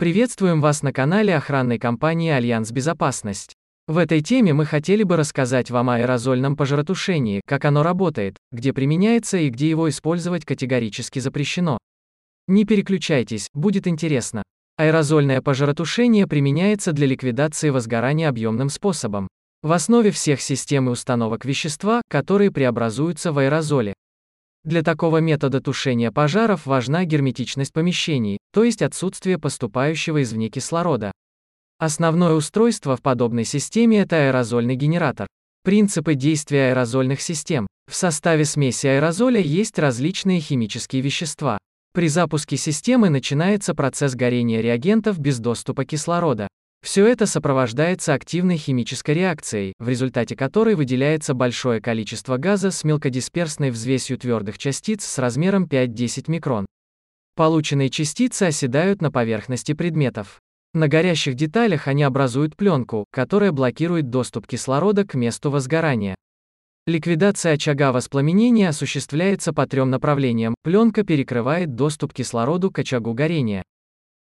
Приветствуем вас на канале охранной компании Альянс Безопасность. В этой теме мы хотели бы рассказать вам о аэрозольном пожаротушении, как оно работает, где применяется и где его использовать категорически запрещено. Не переключайтесь, будет интересно. Аэрозольное пожаротушение применяется для ликвидации возгорания объемным способом. В основе всех систем и установок вещества, которые преобразуются в аэрозоли. Для такого метода тушения пожаров важна герметичность помещений, то есть отсутствие поступающего извне кислорода. Основное устройство в подобной системе – это аэрозольный генератор. Принципы действия аэрозольных систем. В составе смеси аэрозоля есть различные химические вещества. При запуске системы начинается процесс горения реагентов без доступа кислорода. Все это сопровождается активной химической реакцией, в результате которой выделяется большое количество газа с мелкодисперсной взвесью твердых частиц с размером 5-10 микрон. Полученные частицы оседают на поверхности предметов. На горящих деталях они образуют пленку, которая блокирует доступ кислорода к месту возгорания. Ликвидация очага воспламенения осуществляется по трем направлениям. Пленка перекрывает доступ кислороду к очагу горения.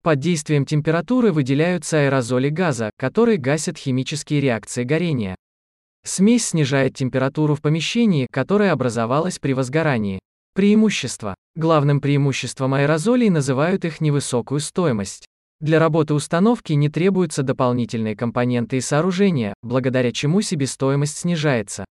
Под действием температуры выделяются аэрозоли газа, которые гасят химические реакции горения. Смесь снижает температуру в помещении, которая образовалась при возгорании. Преимущество. Главным преимуществом аэрозолей называют их невысокую стоимость. Для работы установки не требуются дополнительные компоненты и сооружения, благодаря чему себестоимость снижается.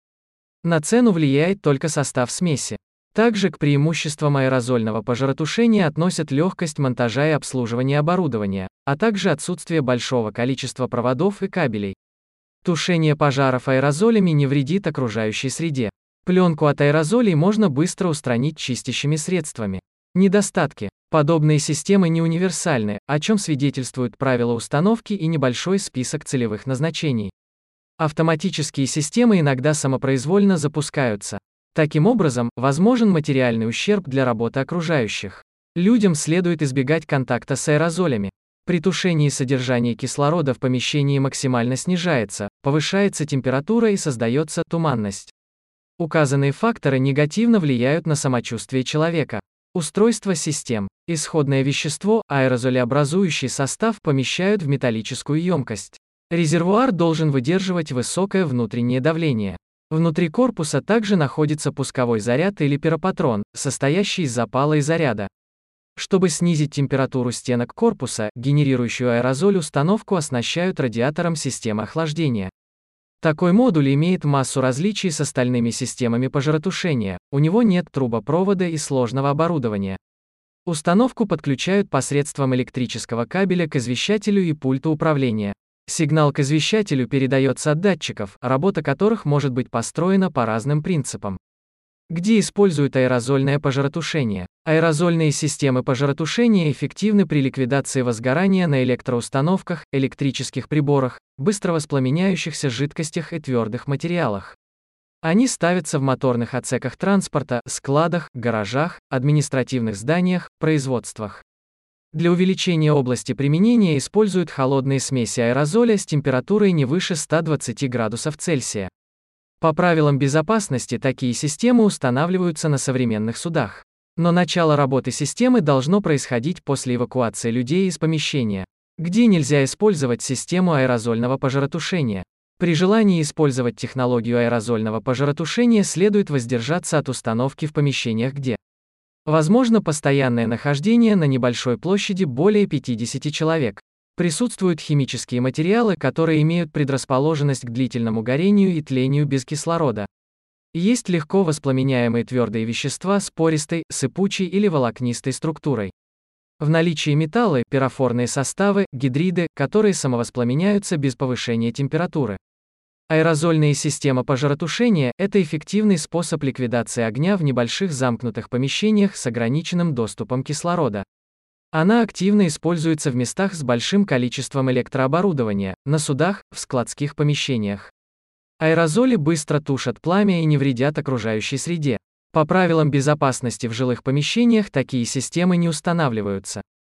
На цену влияет только состав смеси. Также к преимуществам аэрозольного пожаротушения относят легкость монтажа и обслуживания оборудования, а также отсутствие большого количества проводов и кабелей. Тушение пожаров аэрозолями не вредит окружающей среде. Пленку от аэрозолей можно быстро устранить чистящими средствами. Недостатки. Подобные системы не универсальны, о чем свидетельствуют правила установки и небольшой список целевых назначений. Автоматические системы иногда самопроизвольно запускаются. Таким образом, возможен материальный ущерб для работы окружающих. Людям следует избегать контакта с аэрозолями. При тушении содержание кислорода в помещении максимально снижается, повышается температура и создается туманность. Указанные факторы негативно влияют на самочувствие человека. Устройство систем. Исходное вещество, аэрозолеобразующий состав помещают в металлическую емкость. Резервуар должен выдерживать высокое внутреннее давление. Внутри корпуса также находится пусковой заряд или пиропатрон, состоящий из запала и заряда. Чтобы снизить температуру стенок корпуса, генерирующую аэрозоль установку оснащают радиатором системы охлаждения. Такой модуль имеет массу различий с остальными системами пожаротушения, у него нет трубопровода и сложного оборудования. Установку подключают посредством электрического кабеля к извещателю и пульту управления. Сигнал к извещателю передается от датчиков, работа которых может быть построена по разным принципам. Где используют аэрозольное пожаротушение? Аэрозольные системы пожаротушения эффективны при ликвидации возгорания на электроустановках, электрических приборах, быстро воспламеняющихся жидкостях и твердых материалах. Они ставятся в моторных отсеках транспорта, складах, гаражах, административных зданиях, производствах. Для увеличения области применения используют холодные смеси аэрозоля с температурой не выше 120 градусов Цельсия. По правилам безопасности такие системы устанавливаются на современных судах. Но начало работы системы должно происходить после эвакуации людей из помещения, где нельзя использовать систему аэрозольного пожаротушения. При желании использовать технологию аэрозольного пожаротушения следует воздержаться от установки в помещениях, где Возможно постоянное нахождение на небольшой площади более 50 человек. Присутствуют химические материалы, которые имеют предрасположенность к длительному горению и тлению без кислорода. Есть легко воспламеняемые твердые вещества с пористой, сыпучей или волокнистой структурой. В наличии металлы, пирофорные составы, гидриды, которые самовоспламеняются без повышения температуры. Аэрозольная система пожаротушения – это эффективный способ ликвидации огня в небольших замкнутых помещениях с ограниченным доступом кислорода. Она активно используется в местах с большим количеством электрооборудования, на судах, в складских помещениях. Аэрозоли быстро тушат пламя и не вредят окружающей среде. По правилам безопасности в жилых помещениях такие системы не устанавливаются.